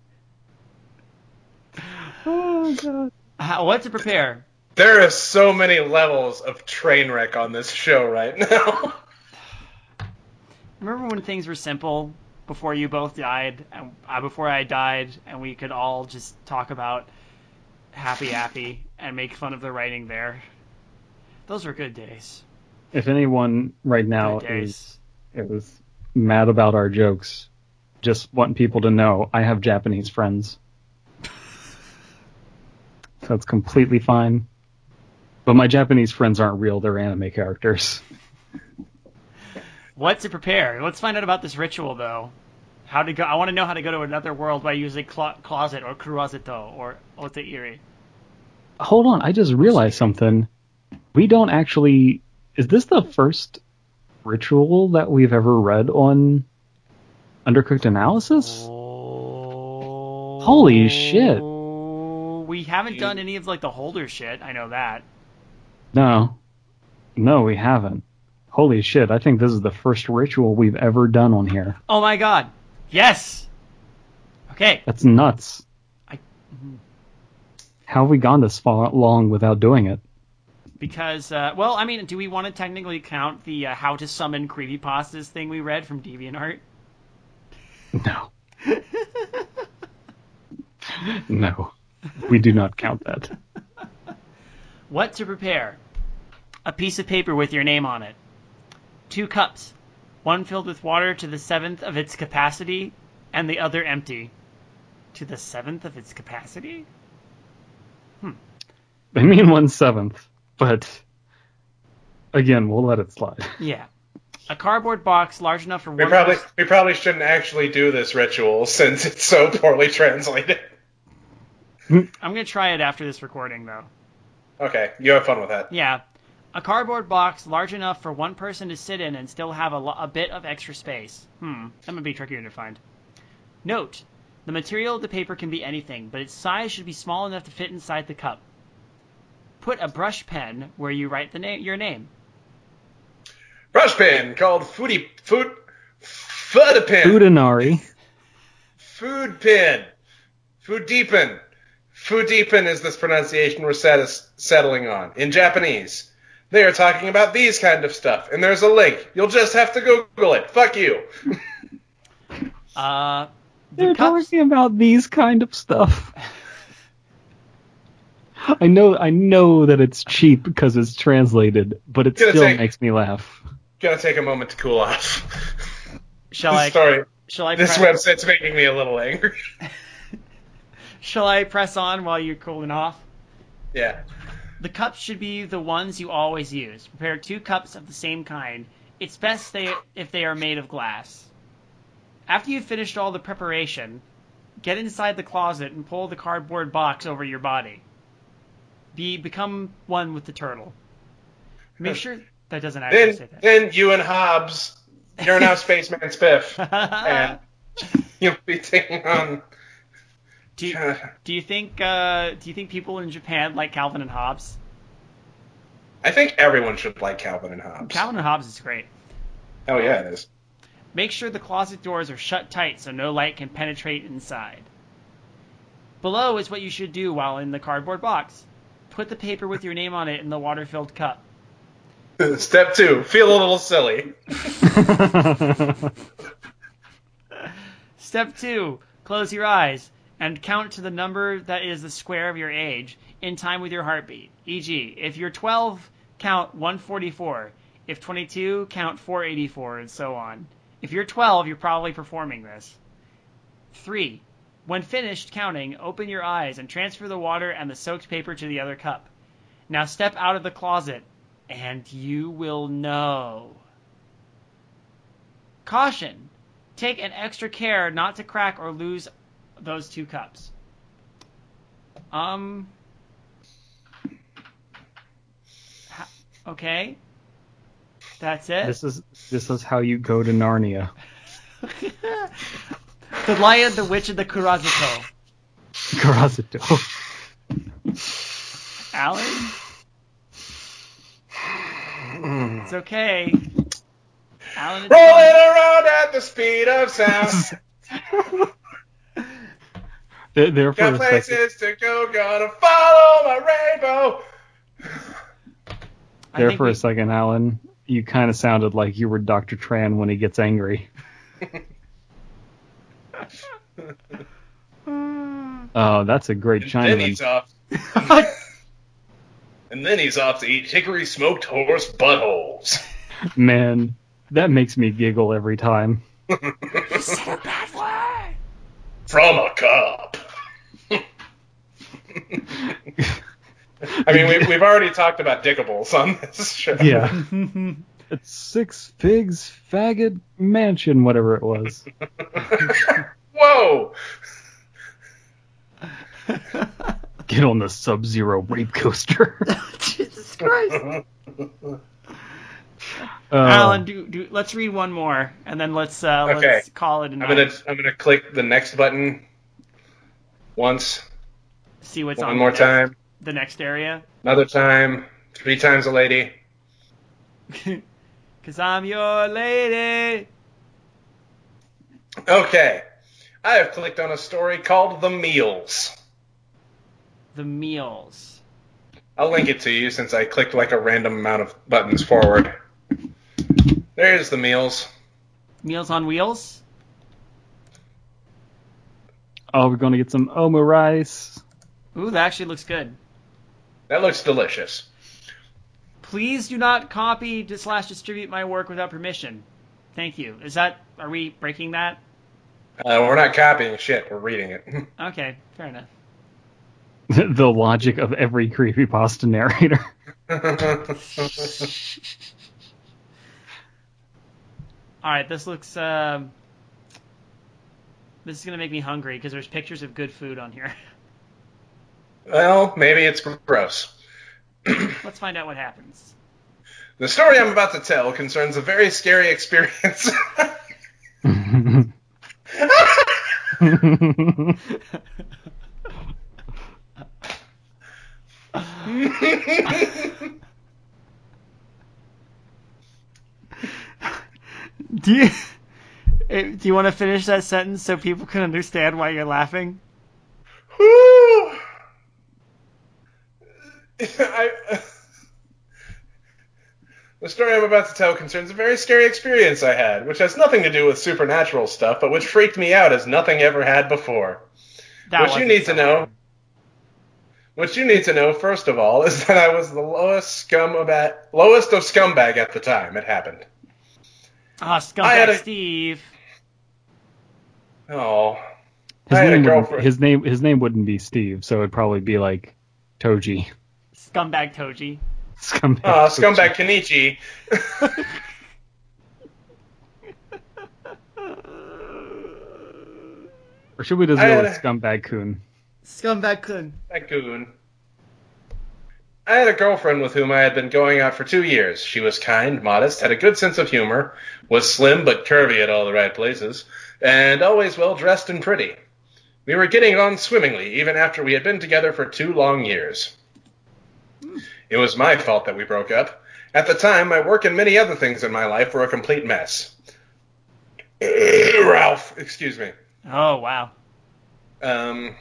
oh, God. How, what to prepare? There are so many levels of train wreck on this show right now. Remember when things were simple? Before you both died, and uh, before I died, and we could all just talk about Happy Happy and make fun of the writing there. Those were good days. If anyone right now is is mad about our jokes, just want people to know I have Japanese friends. So it's completely fine. But my Japanese friends aren't real, they're anime characters. What to prepare? Let's find out about this ritual, though. How to go? I want to know how to go to another world by using clo- closet or kuruazeto or oteiri. Hold on, I just realized something. We don't actually is this the first ritual that we've ever read on Undercooked Analysis? Holy shit. We haven't done any of like the holder shit. I know that. No. No, we haven't. Holy shit, I think this is the first ritual we've ever done on here. Oh my god. Yes. Okay. That's nuts. I- How have we gone this far long without doing it? Because, uh, well, I mean, do we want to technically count the uh, how to summon creepypastas thing we read from DeviantArt? No. no. We do not count that. What to prepare? A piece of paper with your name on it. Two cups, one filled with water to the seventh of its capacity, and the other empty. To the seventh of its capacity? Hmm. I mean one seventh, but again, we'll let it slide. Yeah. A cardboard box large enough for We one probably person- we probably shouldn't actually do this ritual since it's so poorly translated. I'm gonna try it after this recording, though. Okay, you have fun with that. Yeah. A cardboard box large enough for one person to sit in and still have a, lo- a bit of extra space. Hmm, that might be trickier to find. Note: the material of the paper can be anything, but its size should be small enough to fit inside the cup. Put a brush pen where you write the name, your name. Brush pen called foodie food food pin. Udinari. Food pen. Food deepen. Food deepen is this pronunciation we're set- settling on. In Japanese, they are talking about these kind of stuff, and there's a link. You'll just have to Google it. Fuck you. Uh, the They're cups. talking about these kind of stuff. I know, I know that it's cheap because it's translated, but it Gonna still take- makes me laugh. Gotta take a moment to cool off. Shall I? Sorry, Shall I? this press, website's making me a little angry. Shall I press on while you're cooling off? yeah. The cups should be the ones you always use. Prepare two cups of the same kind. It's best they, if they are made of glass. After you've finished all the preparation, get inside the closet and pull the cardboard box over your body. Be become one with the turtle. Make sure that doesn't actually Then, say that. then you and Hobbes, you're now Spaceman Spiff, and you'll be taking on. Do, you, do you think uh, do you think people in Japan like Calvin and Hobbes? I think everyone should like Calvin and Hobbes. Calvin and Hobbes is great. Oh yeah, it is. Make sure the closet doors are shut tight so no light can penetrate inside. Below is what you should do while in the cardboard box. Put the paper with your name on it in the water filled cup. Step two: feel a little silly. Step 2 Close your eyes and count to the number that is the square of your age in time with your heartbeat. E.g., if you're 12, count 144. If 22, count 484, and so on. If you're 12, you're probably performing this. 3. When finished counting, open your eyes and transfer the water and the soaked paper to the other cup. Now step out of the closet, and you will know. Caution! Take an extra care not to crack or lose those two cups. Um. ha- Okay. That's it. this is this is how you go to Narnia. the Lion, the Witch, and the Kurazito. Karazuto. Alan? It's okay. Alan, it's Rolling around at the speed of sound. There, there for Got a second. places to go, gonna follow my rainbow. There for we- a second, Alan. You kind of sounded like you were Dr. Tran when he gets angry. Oh, that's a great And then Chinaman. he's off. and then he's off to eat hickory smoked horse buttholes. Man, that makes me giggle every time. Bad word. From a cup. I mean, we've, we've already talked about dickables on this show. Yeah. it's Six Pigs Faggot Mansion, whatever it was. Whoa! Get on the Sub Zero rape coaster. Jesus Christ. Uh, Alan, do, do let's read one more and then let's uh Okay. let's call it a I'm night. gonna I'm gonna click the next button once, See what's one on more the, time, the next area. another time, three times a lady. Cause I'm your lady. Okay, I have clicked on a story called "The Meals." The meals. I'll link it to you since I clicked like a random amount of buttons forward. There's the meals. Meals on wheels. oh, we're going to get some Oma rice. Ooh, that actually looks good. That looks delicious. Please do not copy to slash distribute my work without permission. Thank you. Is that are we breaking that? Uh, we're not copying shit. We're reading it. Okay, fair enough. the logic of every creepy pasta narrator. All right, this looks. Um, this is gonna make me hungry because there's pictures of good food on here. Well, maybe it's gross. Let's find out what happens. The story I'm about to tell concerns a very scary experience. Do you eh, do you want to finish that sentence so people can understand why you're laughing? Whew. I, the story I'm about to tell concerns a very scary experience I had, which has nothing to do with supernatural stuff, but which freaked me out as nothing ever had before. That what you wasn't need to know, hard. what you need to know first of all, is that I was the lowest scum about, lowest of scumbag at the time it happened. Ah, I scumbag a- Steve. Oh, his I had a name his name his name wouldn't be Steve, so it'd probably be like Toji. Scumbag Toji. Scumbag. uh, Toji. scumbag Kenichi. Or should we just go had with a- Scumbag Coon? Scumbag Kun. That goon. I had a girlfriend with whom I had been going out for two years. She was kind, modest, had a good sense of humor, was slim but curvy at all the right places, and always well dressed and pretty. We were getting on swimmingly, even after we had been together for two long years. It was my fault that we broke up. At the time, my work and many other things in my life were a complete mess. Ralph, excuse me. Oh wow. Um,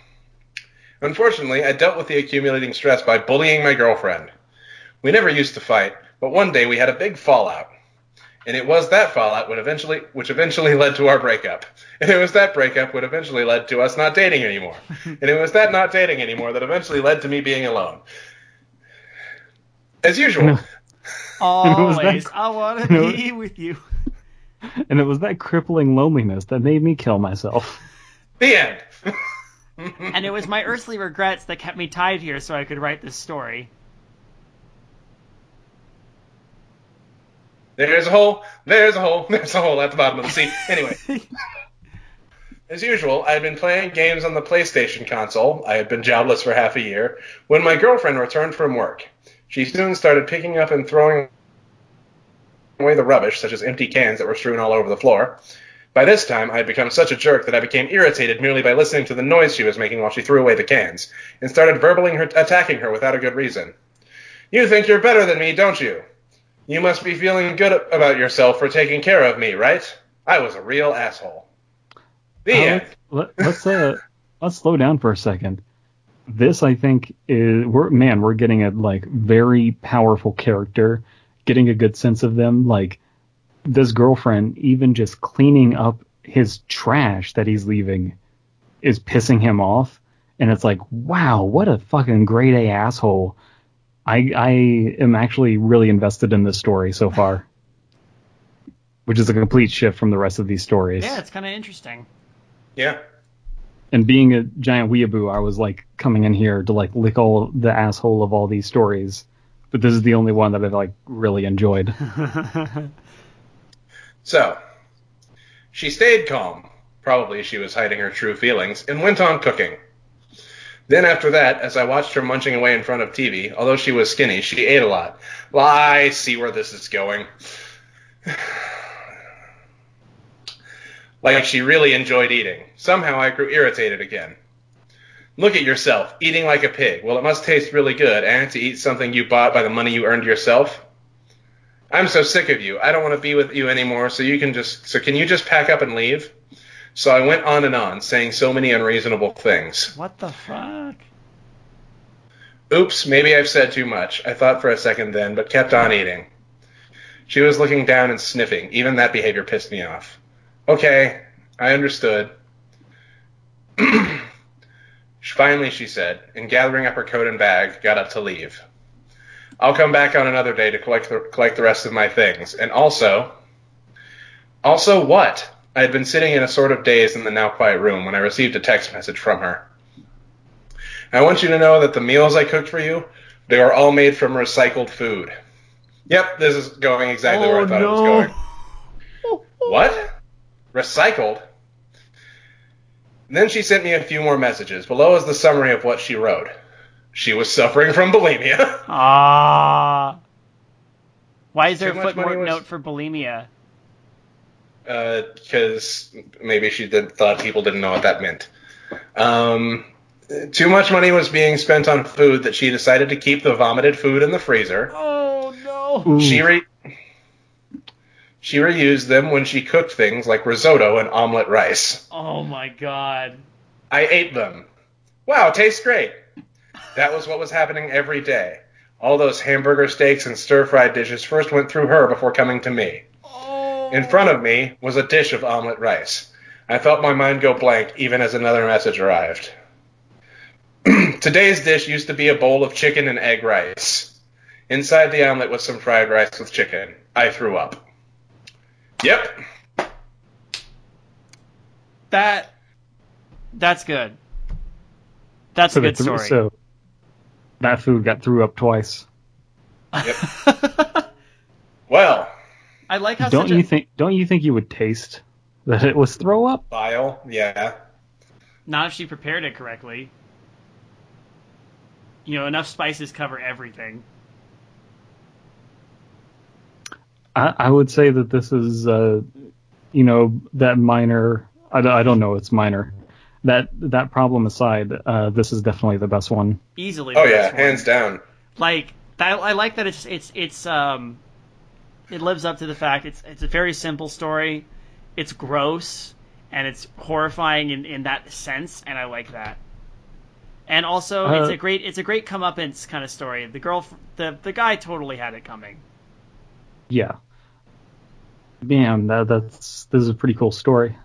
unfortunately, I dealt with the accumulating stress by bullying my girlfriend. We never used to fight, but one day we had a big fallout. And it was that fallout would eventually, which eventually led to our breakup. And it was that breakup would eventually led to us not dating anymore. and it was that not dating anymore that eventually led to me being alone. As usual, was that- Always, I want to No. be with you. And it was that crippling loneliness that made me kill myself. the end. And it was my earthly regrets that kept me tied here so I could write this story. There's a hole. There's a hole. There's a hole at the bottom of the sea. Anyway, as usual, I had been playing games on the PlayStation console. I had been jobless for half a year when my girlfriend returned from work. She soon started picking up and throwing away the rubbish, such as empty cans that were strewn all over the floor. By this time, I had become such a jerk that I became irritated merely by listening to the noise she was making while she threw away the cans, and started verbally her, attacking her without a good reason. You think you're better than me, don't you? You must be feeling good about yourself for taking care of me, right? I was a real asshole. The Uh, end. let, let's uh let's slow down for a second. This I think is we're man, we're getting a like very powerful character, getting a good sense of them. Like this girlfriend, even just cleaning up his trash that he's leaving, is pissing him off, and it's like, wow, what a fucking grade A asshole. I I am actually really invested in this story so far, which is a complete shift from the rest of these stories. Yeah, it's kind of interesting. Yeah. And being a giant weeaboo, I was like coming in here to like lick all the asshole of all these stories, but this is the only one that I've like really enjoyed. So, she stayed calm. Probably she was hiding her true feelings, and went on cooking. Then after that, as I watched her munching away in front of TV, although she was skinny, she ate a lot. Well, I see where this is going. like she really enjoyed eating. Somehow I grew irritated again. Look at yourself, eating like a pig. Well, it must taste really good, and to eat something you bought by the money you earned yourself. I'm so sick of you. I don't want to be with you anymore. So you can just so can you just pack up and leave? So I went on and on, saying so many unreasonable things. what the fuck? Oops, maybe I've said too much. I thought for a second then, but kept on eating. She was looking down and sniffing. Even that behavior pissed me off. Okay, I understood. Finally, she said, and gathering up her coat and bag, got up to leave. I'll come back on another day to collect the, collect the rest of my things. And also, also what? I had been sitting in a sort of daze in the now quiet room when I received a text message from her. I want you to know that the meals I cooked for you, they were all made from recycled food. Yep, this is going exactly oh, where I thought it was going. What? Recycled? Then she sent me a few more messages. Below is the summary of what she wrote. She was suffering from bulimia. Ah. Why is there Too a footnote was- note for bulimia? because Uh, maybe she did, thought people didn't know what that meant. Um, too much money was being spent on food that she decided to keep the vomited food in the freezer. Oh no. Ooh. She re- she reused them when she cooked things like risotto and omelet rice. Oh my god. I ate them. Wow, tastes great. That was what was happening every day. All those hamburger steaks and stir fried dishes first went through her before coming to me. Oh. In front of me was a dish of omelet rice. I felt my mind go blank even as another message arrived. Today's dish used to be a bowl of chicken and egg rice. Inside the omelet was some fried rice with chicken. I threw up. Yep. That. That's good. That's So a good the- story. So that food got threw up twice. Yep. Well, I like how Don't you a, think? Don't you think you would taste that it was throw up? bile, yeah. not if she prepared it correctly. You know, enough spices cover everything. I, I would say that this is, uh, you know, that minor. I, don't- I don't know. It's minor. That that problem aside, uh, this is definitely the best one. Easily. Oh yeah, best one. hands down. like that I like that it's it's it's um it lives up to the fact it's it's a very simple story. It's gross and it's horrifying in, in that sense, and I like that. And also, it's Uh, a great it's a great comeuppance kind of story. The girl, the the guy totally had it coming. Yeah. Man, that, that's this is a pretty cool story.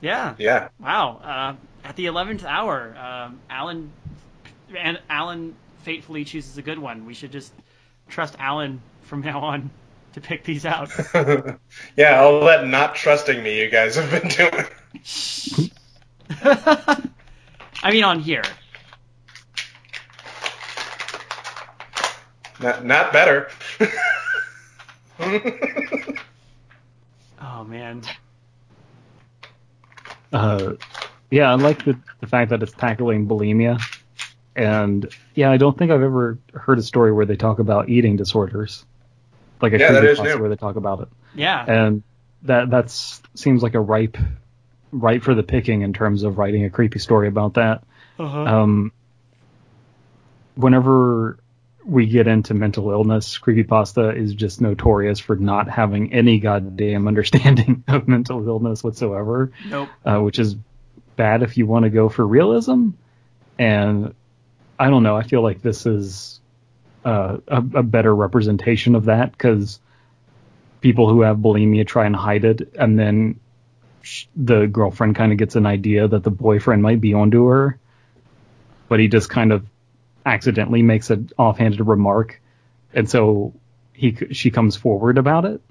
Yeah. Yeah. Wow. Uh, at the eleventh hour, um, Alan and Alan fatefully chooses a good one. We should just trust Alan from now on to pick these out. yeah, all that not trusting me you guys have been doing. I mean, on here. Not, not better. Oh man. Uh, yeah, I like the the fact that it's tackling bulimia, and yeah, I don't think I've ever heard a story where they talk about eating disorders, like a Yeah, that is creepypasta new. where they talk about it, Yeah. and that that seems like a ripe, ripe for the picking in terms of writing a creepy story about that. Uh-huh. Um, whenever we get into mental illness, creepypasta is just notorious for not having any goddamn understanding of mental illness whatsoever Nope. uh, which is bad if you want to go for realism. And I don't know. I feel like this is uh, a, a better representation of that because people who have bulimia try and hide it, and then sh- the girlfriend kind of gets an idea that the boyfriend might be onto her, but he just kind of accidentally makes an offhanded remark, and so he she comes forward about it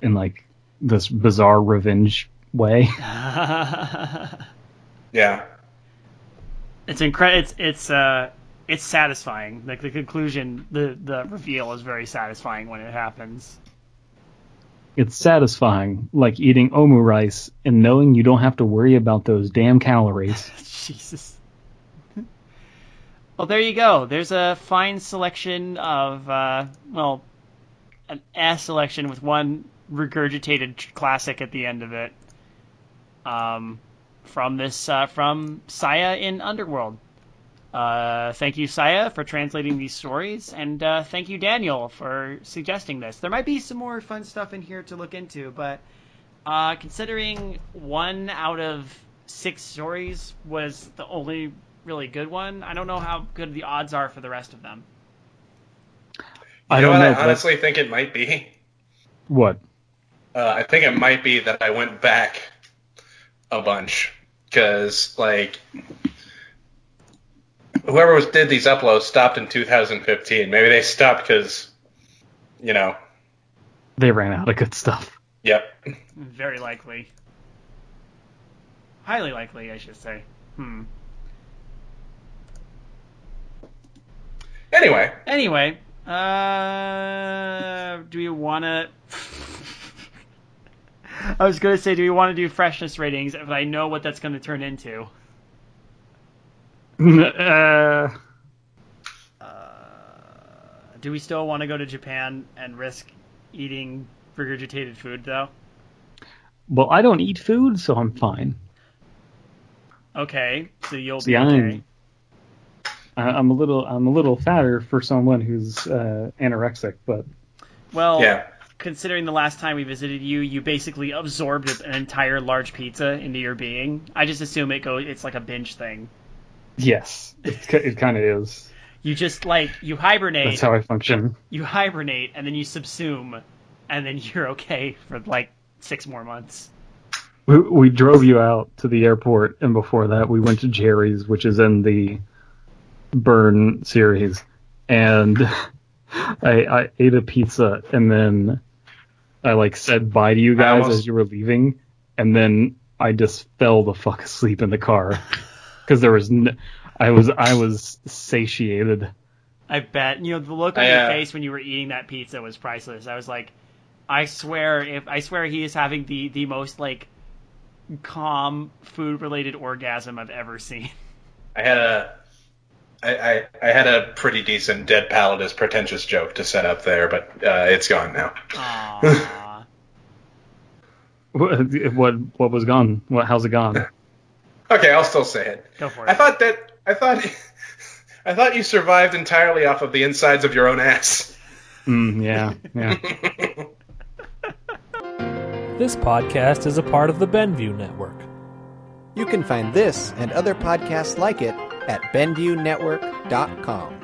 in like this bizarre revenge way. Yeah. it's incredible. It's it's uh it's satisfying. Like the conclusion, the the reveal is very satisfying when it happens. It's satisfying, like eating omu rice and knowing you don't have to worry about those damn calories. Jesus. Well, there you go. There's a fine selection of, uh, well, an S selection with one regurgitated classic at the end of it. Um, from this, uh, from Saya in Underworld. Uh, thank you, Saya, for translating these stories, and uh, thank you, Daniel, for suggesting this. There might be some more fun stuff in here to look into, but uh, considering one out of six stories was the only really good one, I don't know how good the odds are for the rest of them. I You know don't what know. I but- honestly think it might be? what? Uh, I think it might be that I went back a bunch because, like, whoever was did these uploads stopped in 2015. Maybe they stopped because, you know, They ran out of good stuff. yep. Very likely. Highly likely, I should say. Hmm. Anyway, Anyway, uh, do we want to? I was going to say, do we want to do freshness ratings? But I know what that's going to turn into. uh, Do we still want to go to Japan and risk eating regurgitated food, though? well, I don't eat food, so I'm fine. Okay, so you'll See, be I'm, okay. I- I'm a little, I'm a little fatter for someone who's uh, anorexic, but Well, yeah. considering the last time we visited you, you basically absorbed an entire large pizza into your being. I just assume it goes. It's like a binge thing. yes, it, it kind of is. You just like you hibernate. That's how I function. you hibernate and then you subsume, and then you're okay for like six more months. We, we drove you out to the airport, and before that, we went to Jerry's, which is in the Burn series, and I, I ate a pizza, and then I like said bye to you guys almost- as you were leaving, and then I just fell the fuck asleep in the car because there was n- I was I was satiated. I bet. You know, the look on I, your uh, face when you were eating that pizza was priceless. I was like, I swear, if I swear he is having the the most like calm food related orgasm I've ever seen. I had a. I, I, I had a pretty decent dead palatus pretentious joke to set up there, but uh, it's gone now. Aww. What what, what was gone? What how's it gone? Okay, I'll still say it. Go for it. I thought that I thought I thought you survived entirely off of the insides of your own ass. Mm, yeah, yeah. This podcast is a part of the Benview Network. You can find this and other podcasts like it at BenviewNetwork.com.